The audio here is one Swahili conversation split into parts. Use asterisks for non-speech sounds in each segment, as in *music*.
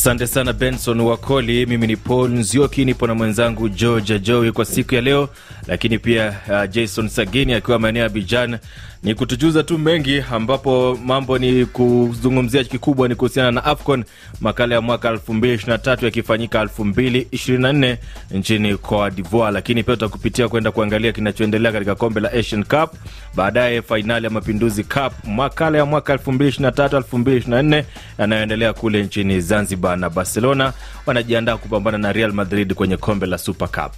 Asante sana Benson Wakoli. Mimi ni Paul Nzioki, nipo na mwenzangu Georgia Joey kwa siku ya leo, lakini pia uh, Jason Sagini akiwa maeneo ya Bijan ni kutujuza tu mengi, ambapo mambo ni kuzungumzia kikubwa ni kuhusiana na AFCON makala ya mwaka 2023 yakifanyika 2024 nchini Cote d'Ivoire, lakini pia tutakupitia kwenda kuangalia kinachoendelea katika kombe la Asian Cup, baadaye fainali ya Mapinduzi Cup makala ya mwaka 2023 2024 yanayoendelea kule nchini Zanzibar, na Barcelona wanajiandaa kupambana na Real Madrid kwenye kombe la Super Cup.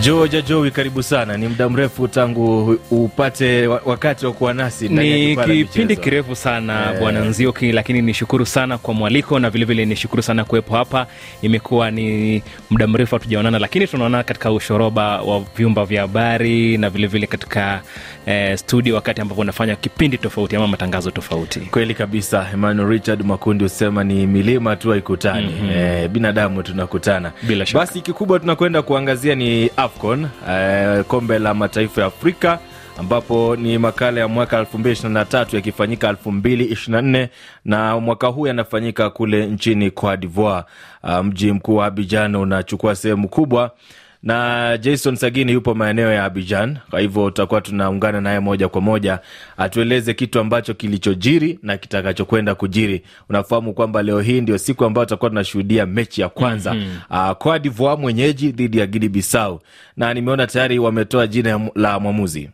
Georgia Joey, karibu sana. Ni muda mrefu tangu upate wakati wa kuwa nasi. Ni kipindi kirefu sana e, bwana Nzioki, lakini nishukuru sana kwa mwaliko na vilevile nishukuru sana kuwepo hapa. Imekuwa ni muda mrefu hatujaonana, lakini tunaonana katika ushoroba wa vyumba vya habari na vilevile vile katika eh, studio, wakati ambapo unafanya kipindi tofauti ama matangazo tofauti. Kweli kabisa. Emmanuel Richard Makundi husema ni milima tu haikutani. mm-hmm. eh, binadamu tunakutana. Bila shaka. Basi kikubwa tunakwenda kuangazia ni AFCON eh, kombe la mataifa ya Afrika ambapo ni makala ya mwaka 2023 yakifanyika 2024 na mwaka huu yanafanyika kule nchini Cote d'Ivoire. Uh, mji mkuu wa Abidjan unachukua sehemu kubwa na Jason Sagini yupo maeneo ya Abidjan, kwa hivyo tutakuwa tunaungana naye moja kwa moja atueleze kitu ambacho kilichojiri na kitakachokwenda kujiri. Unafahamu kwamba leo hii ndio siku ambayo tutakuwa tunashuhudia mechi ya kwanza mm-hmm. uh, Cote d'Ivoire mwenyeji dhidi ya Guinea Bissau, na nimeona tayari wametoa jina la mwamuzi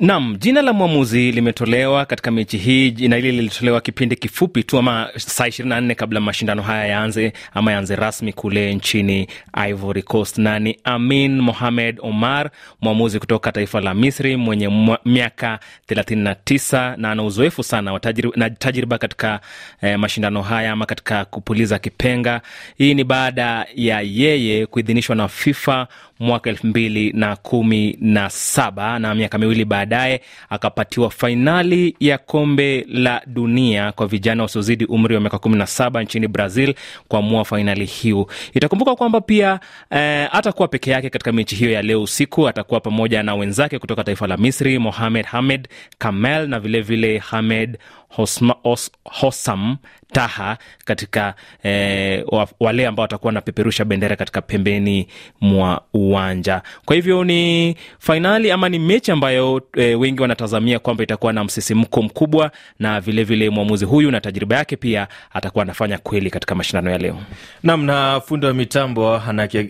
Nam, jina la mwamuzi limetolewa katika mechi hii. Jina hili lilitolewa kipindi kifupi tu ama saa 24 kabla mashindano haya yaanze ama yaanze rasmi kule nchini Ivory Coast, na ni Amin Mohamed Omar, mwamuzi kutoka taifa la Misri mwenye miaka 39 na ana uzoefu sana na tajriba katika eh, mashindano haya ama katika kupuliza kipenga. Hii ni baada ya yeye kuidhinishwa na FIFA mwaka elfu mbili na kumi na saba na miaka miwili baadaye akapatiwa fainali ya kombe la dunia kwa vijana wasiozidi umri wa miaka kumi na saba nchini Brazil kuamua fainali hiyo. Itakumbuka kwamba pia eh, atakuwa peke yake katika mechi hiyo ya leo usiku. Atakuwa pamoja na wenzake kutoka taifa la Misri, Mohamed Hamed Kamel na vilevile vile Hamed Hosma, Os, Hosam Taha katika eh, wale ambao watakuwa wanapeperusha bendera katika pembeni mwa uwanja. Kwa hivyo ni fainali ama ni mechi ambayo eh, wengi wanatazamia kwamba itakuwa na msisimko mkubwa, na vilevile mwamuzi huyu na tajriba yake pia atakuwa anafanya kweli katika mashindano ya leo. Naam, na fundi wa mitambo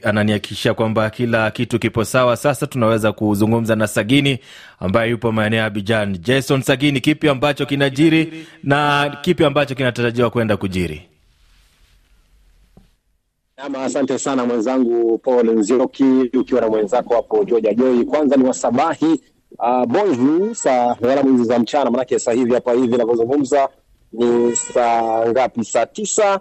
ananihakikishia kwamba kila kitu kipo sawa. Sasa tunaweza kuzungumza na Sagini ambaye yupo maeneo ya Abidjan. Jason Sagini, kipi ambacho kinajiri na kipi ambacho kinatarajiwa kwenda kujiri? Ama, asante sana mwenzangu Paul Nzioki ukiwa na mwenzako hapo Georgia Joy. Kwanza ni wasabahi uh, bonjour saa walamu hizi za mchana, manake saa hivi hapa hivi navyozungumza ni saa ngapi? Saa tisa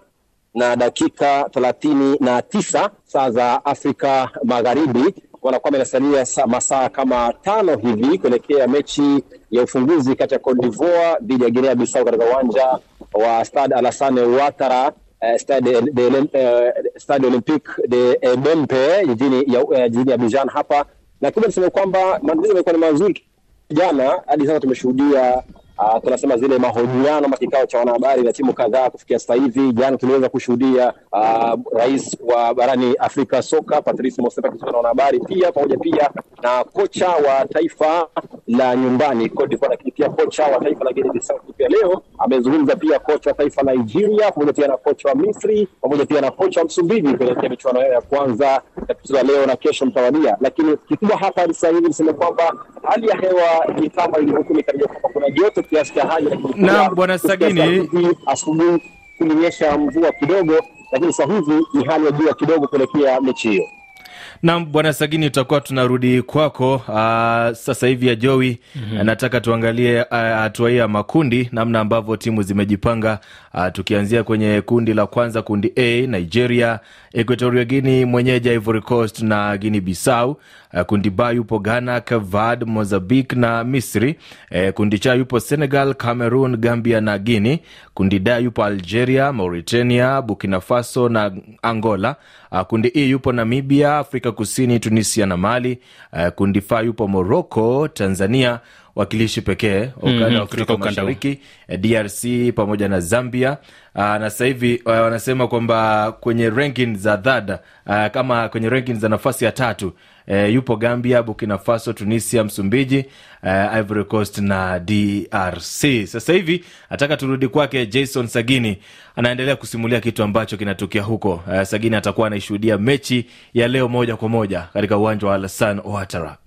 na dakika thelathini na tisa saa za Afrika Magharibi wanakwamba inasalia masaa kama tano hivi kuelekea mechi ya ufunguzi kati ya Cote d'Ivoire dhidi ya Guinea Bissau katika uwanja wa Stade Alassane Ouattara uh, Stade de, uh, Olympique de Bempe jijini ya, uh, jijini Abidjan hapa, na kubwa niseme kwamba maandalizi yamekuwa ni mazuri. Jana hadi sasa tumeshuhudia Uh, tunasema zile mahojiano ama kikao cha wanahabari na timu kadhaa kufikia sasa hivi. Jana tuliweza kushuhudia uh, rais wa barani Afrika soka Patrice Motsepe akizungumza na wanahabari pia pamoja pia na kocha wa taifa la nyumbani Cote d'Ivoire, lakini pia kocha wa taifa la Guinea Bissau pia leo amezungumza pia kocha wa taifa la Nigeria pamoja pia na kocha wa Misri pamoja pia na kocha wa Msumbiji kuelekea michuano ya kwanza ya leo na kesho mtawalia. Lakini kikubwa hapa sasa hivi niseme kwamba hali ya hewa ni kama ilivyokuwa imetarajia kwamba kuna joto kiasi cha haja, na bwana Sagini, asubuhi kulinyesha mvua kidogo, lakini sasa hivi ni hali ya jua kidogo kuelekea mechi hiyo. Nam bwana Sagini, tutakuwa tunarudi kwako aa, sasa hivi ya Jowi. mm-hmm. Nataka tuangalie hatua uh, hii ya makundi, namna ambavyo timu zimejipanga aa, tukianzia kwenye kundi la kwanza, kundi A, Nigeria, Equatorial Guinea mwenyeji Ivory Coast na Guinea Bissau. Uh, kundi ba yupo Ghana, Verde, Mozambique na Misri. Uh, kundi cha yupo Senegal, Cameroon, Gambia na Guinea. Kundi da yupo Algeria, Mauritania, Burkina Faso na Angola. Uh, kundi E yupo Namibia, Afrika Kusini, Tunisia na Mali. Uh, kundi fa yupo Morocco, Tanzania wakilishi pekee ukanda Mhm, wa Afrika kutoka. Mashariki, eh, DRC pamoja na Zambia. Aa, na sasa hivi uh, wanasema kwamba kwenye ranking za dhada uh, kama kwenye ranking za nafasi ya tatu e, yupo Gambia, Burkina Faso, Tunisia, Msumbiji, uh, Ivory Coast na DRC. Sasa hivi nataka turudi kwake Jason Sagini, anaendelea kusimulia kitu ambacho kinatokea huko. Uh, Sagini atakuwa anaishuhudia mechi ya leo moja kwa moja katika uwanja wa Alassane Ouattara.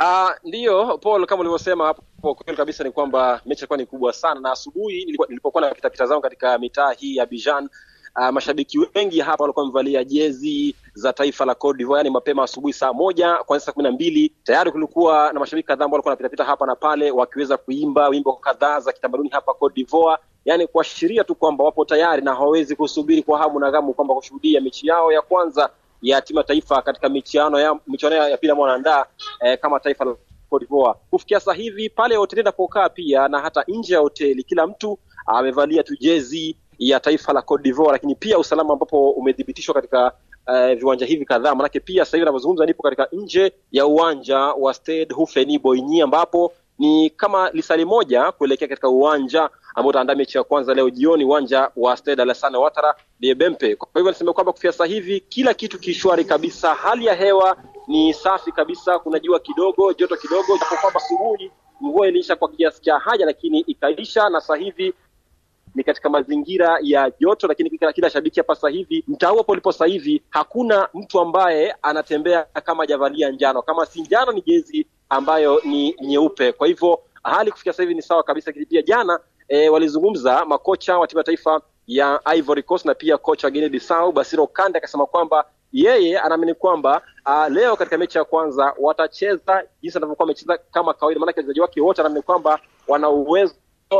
Uh, ndiyo Paul, kama ulivyosema hapo, kweli kabisa ni kwamba mechi ilikuwa ni kubwa sana, na asubuhi nilipokuwa na pitapita zangu katika mitaa hii ya Abidjan, uh, mashabiki wengi hapa walikuwa wamevalia jezi za taifa la Cote d'Ivoire, yani mapema asubuhi saa moja kuanzia saa kumi na mbili tayari kulikuwa na mashabiki kadhaa ambao walikuwa wanapitapita hapa na pale wakiweza kuimba wimbo kadhaa za kitamaduni hapa Cote d'Ivoire, yani kuashiria tu kwamba wapo tayari na hawawezi kusubiri kwa hamu na ghamu kwamba kushuhudia mechi yao ya kwanza ya timu ya taifa katika michuano ya michuano ya pili ambao wanaandaa eh, kama taifa la Cote d'Ivoire. Kufikia sasa hivi pale hoteli inapokaa pia na hata nje ya hoteli, kila mtu amevalia tu jezi ya taifa la Cote d'Ivoire, lakini pia usalama ambapo umethibitishwa katika eh, viwanja hivi kadhaa. Manake pia sasa hivi ninavyozungumza nipo katika nje ya uwanja wa Stade Houphouet Boigny ambapo ni kama lisali moja kuelekea katika uwanja ambao utaandaa mechi ya kwanza leo jioni, uwanja wa Stade Alassane Ouattara de Bempe. Kwa hivyo niseme kwamba kufikia sasa hivi kila kitu kishwari kabisa, hali ya hewa ni safi kabisa, kuna jua kidogo, joto kidogo, japo kwamba asubuhi mvua iliisha kwa kiasi cha haja, lakini ikaisha na sasa hivi ni katika mazingira ya joto, lakini kila, kila shabiki hapa sasa hivi mtaa huo polipo sasa hivi hakuna mtu ambaye anatembea kama hajavalia njano, kama si njano ni jezi ambayo ni nyeupe. Kwa hivyo hali kufikia sasa hivi ni sawa kabisa. Lakini pia jana e, walizungumza makocha wa timu ya taifa ya Ivory Coast na pia kocha wa Guinea Basiro Kande akasema kwamba yeye anaamini kwamba uh, leo katika mechi ya kwanza watacheza jinsi anavyokuwa wamecheza kama kawaida, maanake wachezaji wake wote anaamini kwamba wana uwezo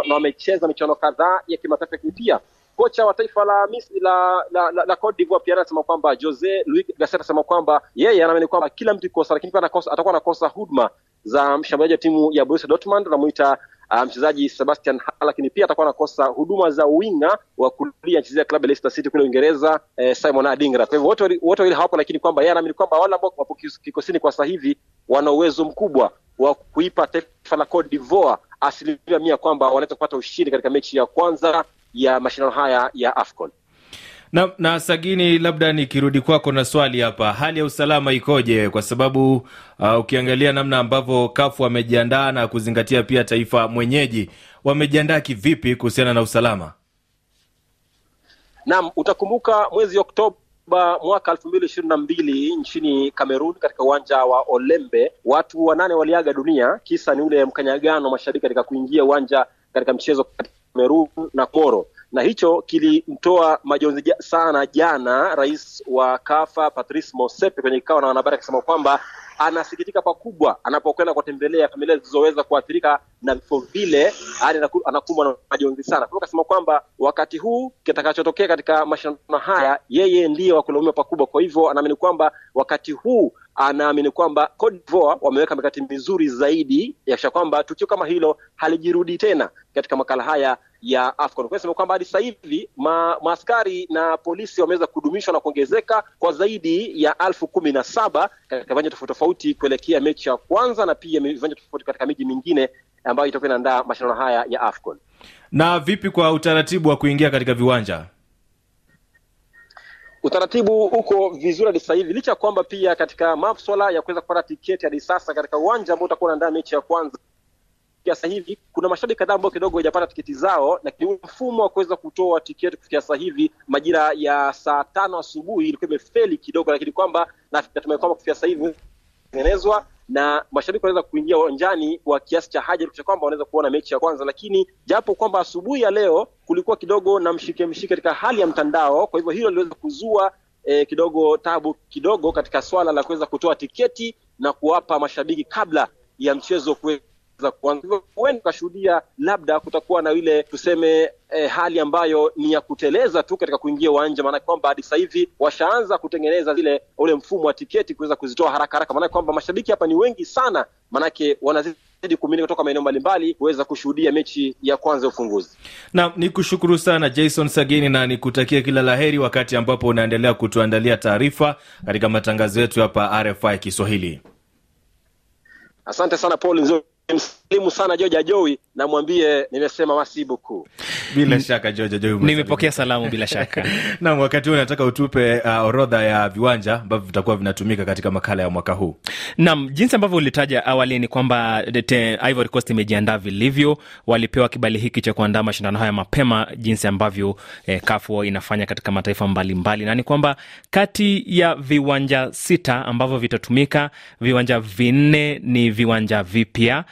na wamecheza michuano kadhaa ya kimataifa, lakini pia kocha wa taifa la Misri la la, la, la Cote d'Ivoire pia anasema kwamba Jose Luis Garcia anasema kwamba yeye anaamini kwamba kila mtu kosa, lakini pia atakuwa anakosa huduma za mshambuliaji wa timu ya Borussia Dortmund anamuita uh, mchezaji Sebastian lakini pia atakuwa anakosa huduma za winga wa kulia anachezea klabu ya Leicester City kule Uingereza eh, Simon Adingra. Kwa hivyo wote wote wawili hawapo, lakini kwamba yeye anaamini kwamba wale ambao wapo kikosini kwa sasa hivi wana uwezo mkubwa wa kuipa taifa la Cote d'Ivoire asilimia mia kwamba wanaweza kupata ushindi katika mechi ya kwanza ya mashindano haya ya AFCON. Na, na Sagini, labda nikirudi kwako na swali hapa, hali ya usalama ikoje? Kwa sababu uh, ukiangalia namna ambavyo kafu wamejiandaa na kuzingatia pia taifa mwenyeji, wamejiandaa kivipi kuhusiana na usalama? Naam, utakumbuka mwezi Oktoba mwaka elfu mbili ishirini na mbili nchini Kamerun katika uwanja wa Olembe watu wanane waliaga dunia. Kisa ni ule mkanyagano mashariki katika kuingia uwanja katika mchezo kati Kamerun na Komoro, na hicho kilimtoa majonzi sana jana rais wa Kafa Patrice Motsepe kwenye kikao na wanahabari akisema kwamba anasikitika pakubwa anapokwenda kuwatembelea familia zilizoweza kuathirika na vifo vile, anakumbwa na majonzi sana. Akasema kwamba wakati huu kitakachotokea katika mashindano haya, yeye ndiye wa pakubwa. Kwa hivyo anaamini kwamba wakati huu anaamini kwamba Cote wameweka mikakati mizuri zaidi yakisha kwamba tukio kama hilo halijirudi tena katika makala haya ya AFCON. Kwa sema kwamba hadi sasa hivi ma, maaskari na polisi wameweza kudumishwa na kuongezeka kwa zaidi ya elfu kumi na saba katika viwanja tofauti tofauti kuelekea mechi ya kwanza na pia viwanja tofauti katika miji mingine ambayo itakuwa inaandaa mashindano haya ya AFCON. Na vipi kwa utaratibu wa kuingia katika viwanja? Utaratibu uko vizuri hadi sasa hivi, licha ya kwamba pia katika maswala ya kuweza kupata tiketi hadi sasa katika uwanja ambao utakuwa unaandaa mechi ya kwanza sasa hivi kuna mashabiki kadhaa ambao kidogo hawajapata tiketi zao, lakini mfumo wa kuweza kutoa tiketi kufikia sasa hivi majira ya saa tano asubuhi ilikuwa imefeli kidogo, lakini kwamba na natumai kwamba kufikia sasa hivi tengenezwa na mashabiki wanaweza kuingia uwanjani kwa kiasi cha haja kisha kwamba wanaweza kuona mechi ya kwanza, lakini japo kwamba asubuhi ya leo kulikuwa kidogo na mshike mshike katika hali ya mtandao, kwa hivyo hilo liliweza kuzua eh, kidogo tabu kidogo katika swala la kuweza kutoa tiketi na kuwapa mashabiki kabla ya mchezo kuweza za kwanza. Huenda ukashuhudia labda kutakuwa na ile tuseme E, hali ambayo ni ya kuteleza tu katika kuingia uwanja, maanake kwamba hadi sasa hivi washaanza kutengeneza zile ule mfumo wa tiketi kuweza kuzitoa haraka haraka, maanake kwamba mashabiki hapa ni wengi sana, maanake wanazidi kumini kutoka maeneo mbalimbali kuweza kushuhudia mechi ya kwanza ya ufunguzi. Nam ni kushukuru sana Jason Sagini na nikutakia kila la heri wakati ambapo unaendelea kutuandalia taarifa katika matangazo yetu hapa RFI Kiswahili. Asante sana Paul James msalimu sana Joja Joi, namwambie nimesema masibuku. Bila shaka Joja Joi, nimepokea salamu bila shaka *laughs* Nam, wakati huu nataka utupe uh, orodha ya viwanja ambavyo vitakuwa vinatumika katika makala ya mwaka huu. Nam, jinsi ambavyo ulitaja awali ni kwamba Ivory Coast imejiandaa vilivyo. Walipewa kibali hiki cha kuandaa mashindano haya mapema, jinsi ambavyo eh, kafu inafanya katika mataifa mbalimbali mbali. Na ni kwamba kati ya viwanja sita ambavyo vitatumika, viwanja vinne ni viwanja vipya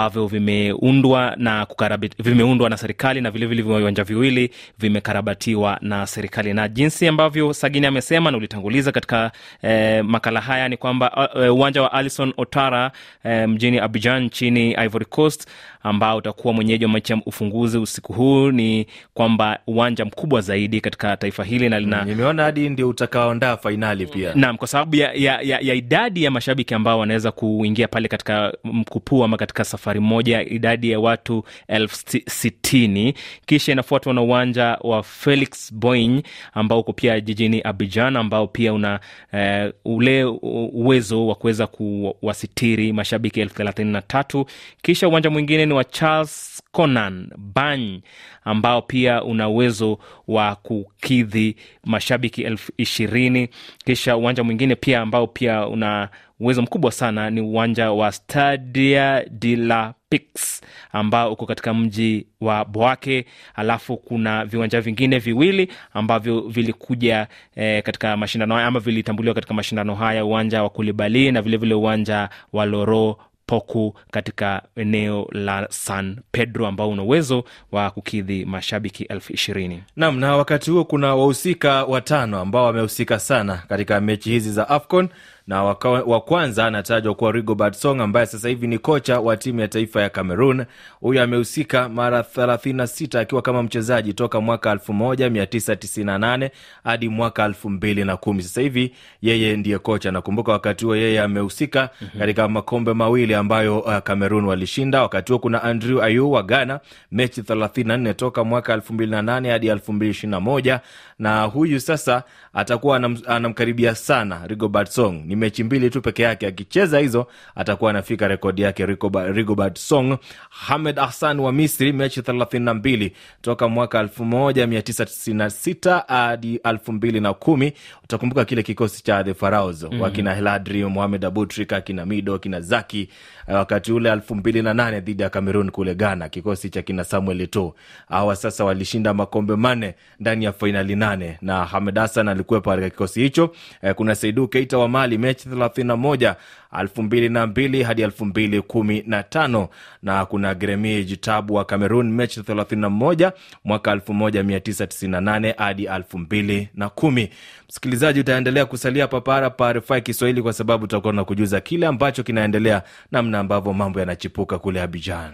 ambavyo vimeundwa na kukarabati, vimeundwa na serikali na vilevile viwanja viwili vimekarabatiwa na serikali. Na jinsi ambavyo Sagini amesema na ulitanguliza katika eh, makala haya ni kwamba uwanja uh, uh, wa Alison Otara eh, mjini Abidjan nchini Ivory Coast ambao utakuwa mwenyeji wa mechi ya ufunguzi usiku huu, ni kwamba uwanja mkubwa zaidi katika taifa hili na lina Nimeona hadi ndio utakaoandaa fainali pia. Naam, kwa sababu ya, ya, ya, ya idadi ya mashabiki ambao wanaweza kuingia pale katika mkupuu ama katika safari moja, idadi ya watu elfu sitini. Kisha inafuatwa na uwanja wa Felix Boigny ambao uko pia jijini Abidjan, ambao pia una uh, ule uwezo wa kuweza kuwasitiri mashabiki elfu thelathini na tatu. Kisha uwanja mwingine ni wa Charles Konan Bany ambao pia una uwezo wa kukidhi mashabiki elfu ishirini. Kisha uwanja mwingine pia ambao pia una uwezo mkubwa sana ni uwanja wa Stadia de la Pix ambao uko katika mji wa Boake. Alafu kuna viwanja vingine viwili ambavyo vilikuja eh, katika mashindano haya ama vilitambuliwa katika mashindano haya, uwanja wa Kulibali na vilevile uwanja wa Loro Poku katika eneo la San Pedro ambao una uwezo wa kukidhi mashabiki elfu ishirini. Nam, na wakati huo kuna wahusika watano ambao wamehusika sana katika mechi hizi za AFCON na wa kwanza anatajwa kuwa Rigobert Song ambaye sasa hivi ni kocha wa timu ya taifa ya Cameroon. Huyu amehusika mara 36 akiwa kama mchezaji toka mwaka 1998 hadi mwaka 2010. Sasa hivi yeye ndiye kocha. Nakumbuka wakati huo yeye amehusika katika makombe mawili ambayo uh, Cameroon walishinda. Wakati huo kuna Andrew Ayew wa Ghana, mechi 34 toka mwaka 2008 hadi 2021, na huyu sasa atakuwa anam, anamkaribia sana Rigobert Song. Ni mechi mbili tu peke yake, akicheza hizo atakuwa anafika rekodi yake Rigobert, Song. Hamed Hassan wa Misri, mechi 32 toka mwaka 1996 hadi 2010. Utakumbuka kile kikosi cha the Pharaohs mm. wakina Heladri, Mohamed Abutrik, akina Mido, akina Zaki uh, wakati ule 2008 dhidi ya Cameroon kule Ghana, kikosi cha kina Samuel Eto'o. Hawa sasa walishinda makombe manne ndani ya fainali nane na Hamed Hassan alikuwepo katika kikosi hicho. Eh, kuna Saidu Keita wa Mali mechi 31 elfu mbili na mbili hadi elfu mbili kumi na tano na kuna Gremie Jitabu wa Cameroon mechi 31 mwaka 1998 hadi elfu mbili na kumi. Msikilizaji, utaendelea kusalia papara pa Kiswahili kwa sababu tutakuwa na kujuza kile ambacho kinaendelea, namna ambavyo mambo yanachipuka kule Abidjan.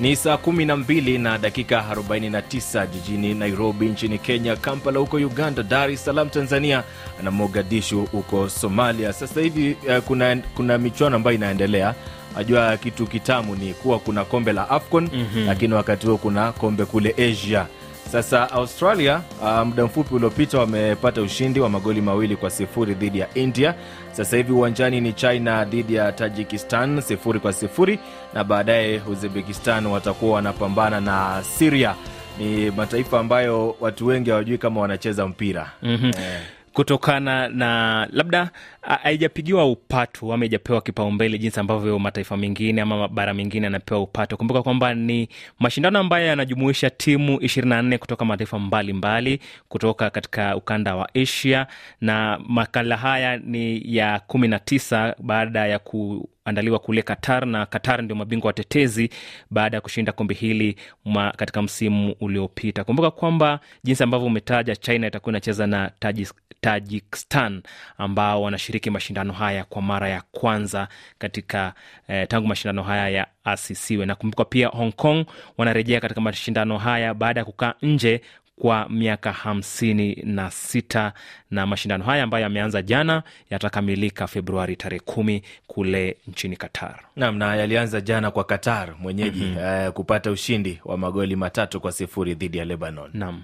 Ni saa kumi na mbili na dakika 49 jijini Nairobi nchini Kenya, Kampala huko Uganda, Dar es Salaam Tanzania na Mogadishu huko Somalia. Sasa hivi uh, kuna, kuna michuano ambayo inaendelea. Najua kitu kitamu ni kuwa kuna kombe la AFCON mm-hmm. lakini wakati huo kuna kombe kule Asia. Sasa Australia uh, muda mfupi uliopita wamepata ushindi wa magoli mawili kwa sifuri dhidi ya India. Sasa hivi uwanjani ni China dhidi ya Tajikistan sifuri kwa sifuri, na baadaye Uzbekistan watakuwa wanapambana na Siria. Ni mataifa ambayo watu wengi hawajui kama wanacheza mpira mm-hmm. eh kutokana na labda haijapigiwa upatu ama haijapewa kipaumbele jinsi ambavyo mataifa mengine ama mabara mengine yanapewa upatu. Kumbuka kwamba ni mashindano ambayo yanajumuisha timu 24 kutoka mataifa mbalimbali mbali, kutoka katika ukanda wa Asia, na makala haya ni ya 19 baada ya ku linaandaliwa kule Qatar, na Qatar ndio mabingwa watetezi baada ya kushinda kombe hili katika msimu uliopita. Kumbuka kwamba jinsi ambavyo umetaja, China itakuwa inacheza na Tajik, Tajikistan ambao wanashiriki mashindano haya kwa mara ya kwanza katika eh, tangu mashindano haya ya asisiwe. Nakumbuka pia Hong Kong wanarejea katika mashindano haya baada ya kukaa nje kwa miaka hamsini na sita na mashindano haya ambayo yameanza jana yatakamilika Februari tarehe kumi kule nchini Qatar. Nam, na yalianza jana kwa Qatar mwenyeji mm -hmm. uh, kupata ushindi wa magoli matatu kwa sifuri dhidi ya Lebanon. Naam.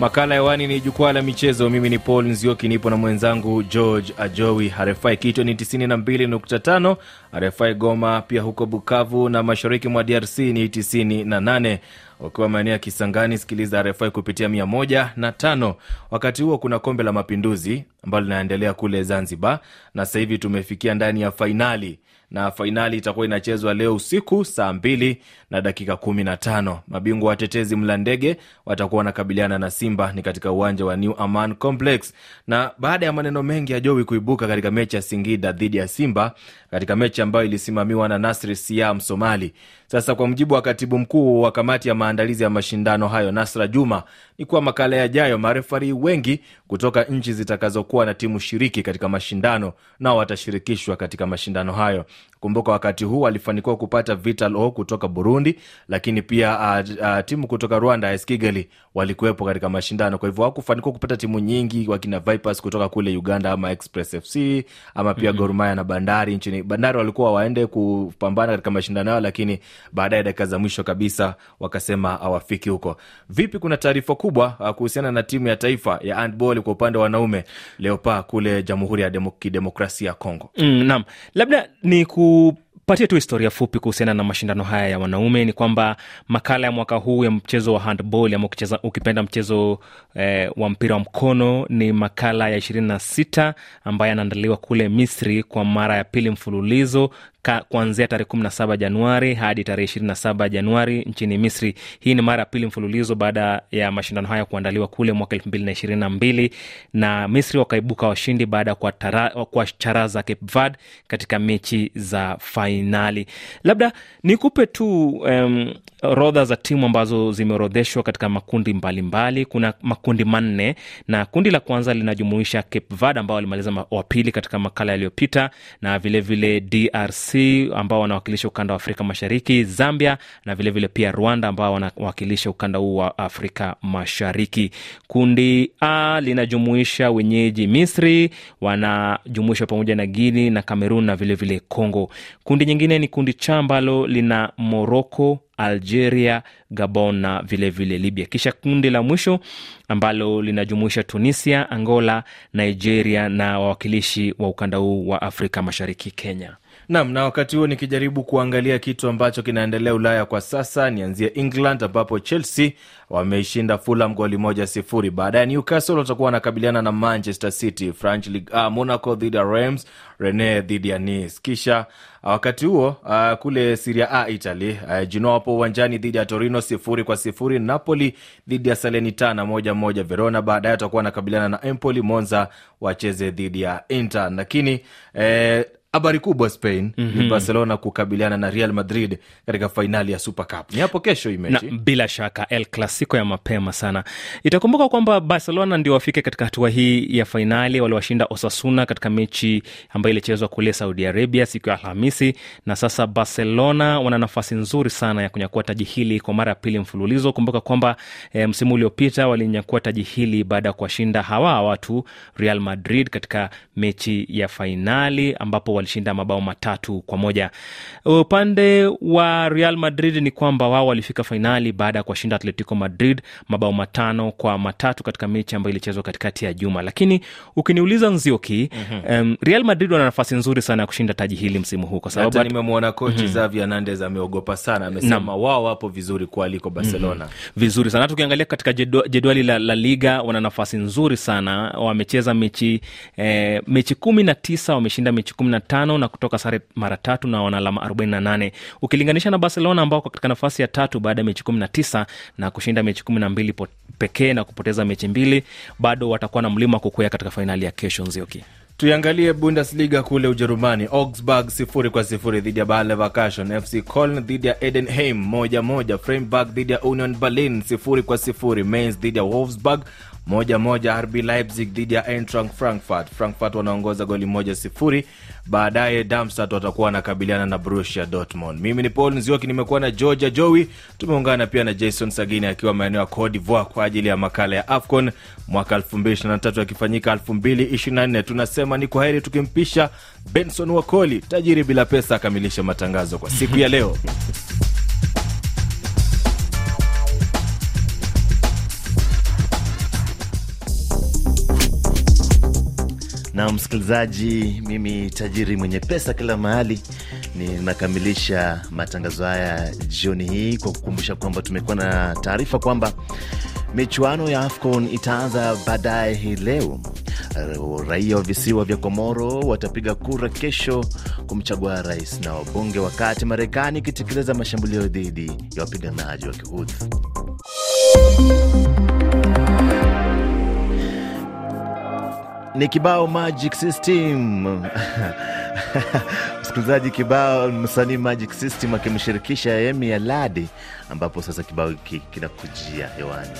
Makala hewani ni jukwaa la michezo. Mimi ni Paul Nzioki, nipo na mwenzangu George Ajowi. Harefai Kito ni 92.5, RFI Goma pia huko Bukavu na mashariki mwa DRC ni 98. Ukiwa maeneo ya Kisangani sikiliza RFI kupitia mia moja na tano. Wakati huo kuna kombe la mapinduzi ambalo linaendelea kule Zanzibar, na sasa hivi tumefikia ndani ya fainali na fainali itakuwa inachezwa leo usiku saa mbili na dakika kumi na tano. Mabingwa watetezi Mlandege watakuwa wanakabiliana na Simba ni katika uwanja wa New Aman Complex. Na baada ya maneno mengi ya Jowi kuibuka katika mechi ya Singida dhidi ya Simba, katika mechi ambayo ilisimamiwa na Nasri Siam Somali, sasa kwa mujibu wa katibu mkuu wa kamati ya maandalizi ya mashindano hayo Nasra Juma, ni kuwa makala yajayo marefari wengi kutoka nchi zitakazokuwa na timu shiriki katika mashindano nao watashirikishwa katika mashindano hayo. Kumbuka wakati huu alifanikiwa kupata Vital O kutoka Burundi, lakini pia a, a, timu kutoka Rwanda AS Kigali walikuwepo katika mashindano. Kwa hivyo hawakufanikiwa kupata timu nyingi, wakina Vipers kutoka kule Uganda ama Express FC ama pia mm-hmm. Gor Mahia na Bandari nchini Bandari walikuwa waende kupambana katika mashindano yao, lakini baadaye dakika za mwisho kabisa wakasema hawafiki huko. Vipi, kuna taarifa kubwa uh, kuhusiana na timu ya taifa ya handball kwa upande wa wanaume Leopa kule Jamhuri ya Kidemokrasia ya Kongo. Mm, naam, labda ni ku patie tu historia fupi kuhusiana na mashindano haya ya wanaume. Ni kwamba makala ya mwaka huu ya mchezo wa handball ama ukipenda mchezo eh, wa mpira wa mkono ni makala ya ishirini na sita ambayo yanaandaliwa kule Misri kwa mara ya pili mfululizo kuanzia tarehe kumi na saba Januari hadi tarehe ishirini na saba Januari nchini Misri. Hii ni mara ya pili mfululizo baada ya mashindano haya kuandaliwa kule mwaka elfu mbili na ishirini na mbili na Misri wakaibuka washindi baada ya kuwacharaza Cape Verde katika mechi za fainali. Labda nikupe tu um, orodha za timu ambazo zimeorodheshwa katika makundi mbalimbali mbali. Kuna makundi manne na kundi la kwanza linajumuisha Cape Verde ambao walimaliza wa pili katika makala yaliyopita na vilevile vile DRC ambao wanawakilisha ukanda wa Afrika Mashariki, Zambia na vilevile vile pia Rwanda ambao wanawakilisha ukanda huu wa Afrika Mashariki. Kundi A linajumuisha wenyeji Misri, wanajumuishwa pamoja na Guini na Kamerun na vilevile vile. Kundi nyingine ni kundi cha ambalo lina Moroko, Algeria, Gabon na vilevile vile Libya. Kisha kundi la mwisho ambalo linajumuisha Tunisia, Angola, Nigeria na wawakilishi wa ukanda huu wa Afrika Mashariki, Kenya. Nam, na wakati huo nikijaribu kuangalia kitu ambacho kinaendelea Ulaya kwa sasa, nianzie England ambapo Chelsea wameishinda Fulham goli moja sifuri. Baadaye Newcastle watakuwa wanakabiliana na Manchester City, French Ligue A, Monaco dhidi ya Reims, Rennes dhidi ya Nice. Kisha wakati huo uh, kule Serie A Italy, uh, Genoa wapo uwanjani dhidi ya Torino sifuri kwa sifuri. Napoli dhidi ya Salernitana moja moja. Verona baadaye watakuwa wanakabiliana na Empoli. Monza wacheze dhidi ya Inter, lakini eh, habari kubwa Spain mm-hmm. ni Barcelona kukabiliana na Real Madrid katika fainali ya Super Cup. Ni hapo kesho hii mechi, bila shaka El Clasico ya mapema sana. Itakumbuka kwamba Barcelona ndio wafike katika hatua hii ya fainali, waliwashinda Osasuna katika mechi ambayo ilichezwa kule Saudi Arabia siku ya Alhamisi, na sasa Barcelona wana nafasi nzuri sana ya kunyakua taji hili kwa mara ya pili mfululizo. Kumbuka kwamba e, msimu uliopita walinyakua taji hili baada ya kuwashinda hawa watu Real Madrid katika mechi ya fainali ambapo walishinda mabao matatu kwa moja. Upande wa Real Madrid ni kwamba wao walifika fainali baada ya kuwashinda Atletico Madrid mabao matano kwa matatu katika mechi ambayo ilichezwa katikati ya juma. Lakini ukiniuliza Nzioki, mm-hmm. um, Real Madrid wana nafasi nzuri sana ya kushinda taji hili msimu huu kwa sababu nimemwona kocha mm-hmm. Xavi Hernandez ameogopa sana, amesema wao wapo vizuri kualiko Barcelona mm-hmm. vizuri sana. Hata ukiangalia katika jedwali la, la Liga wana nafasi nzuri sana, wamecheza mechi eh, mechi kumi na tisa wameshinda mechi kumi na 35 na kutoka sare mara tatu na wana alama 48 ukilinganisha na Barcelona ambao wako katika nafasi ya tatu baada ya mechi 19 na kushinda mechi 12 pekee na kupoteza mechi mbili, bado watakuwa na mlima kukwea katika fainali ya kesho. Nzioki. tuiangalie bundesliga kule ujerumani augsburg sifuri kwa sifuri dhidi ya Bayer fc Köln dhidi ya edenheim moja moja dhidi ya union berlin sifuri kwa sifuri mainz dhidi ya wolfsburg moja moja rb leipzig dhidi ya eintracht frankfurt. Frankfurt wanaongoza goli moja sifuri. Baadaye damstat watakuwa wanakabiliana na Borussia dortmund. Mimi ni paul nzioki nimekuwa na georgia jowi tumeungana pia na jason sagini akiwa maeneo ya cote divoire kwa ajili ya makala ya afcon mwaka 2023 yakifanyika 2024 tunasema ni kwa heri tukimpisha benson wakoli tajiri bila pesa akamilishe matangazo kwa siku ya leo *laughs* na msikilizaji, mimi tajiri mwenye pesa kila mahali, ninakamilisha matangazo haya jioni hii kwa kukumbusha kwamba tumekuwa na taarifa kwamba michuano ya AFCON itaanza baadaye hii leo. Raia wa visiwa vya Komoro watapiga kura kesho kumchagua rais na wabunge, wakati Marekani ikitekeleza mashambulio dhidi ya wapiganaji wa Kihouthi. Ni kibao Magic System *laughs* msikilizaji, kibao msanii Magic System akimshirikisha Yemi Alade, ambapo sasa kibao hiki kinakujia hewani.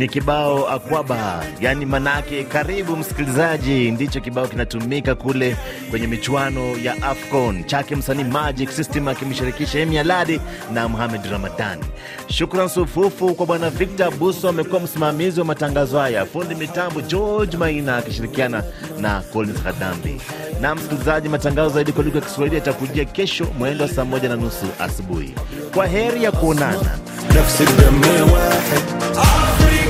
Ni kibao akwaba, yani manake karibu msikilizaji. Ndicho kibao kinatumika kule kwenye michuano ya AFCON chake msanii Magic System akimshirikisha Emi Aladi na Muhamed Ramadani. Shukran sufufu kwa bwana Victor Buso, amekuwa msimamizi wa matangazo haya, fundi mitambo George Maina akishirikiana na Collins Hadambi. Na msikilizaji, matangazo zaidi kwa lugha ya Kiswahili yatakujia kesho mwendo wa saa moja na nusu asubuhi. Kwa heri ya kuonana.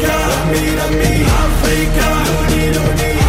Africa, mira mi Africa, unido, unido.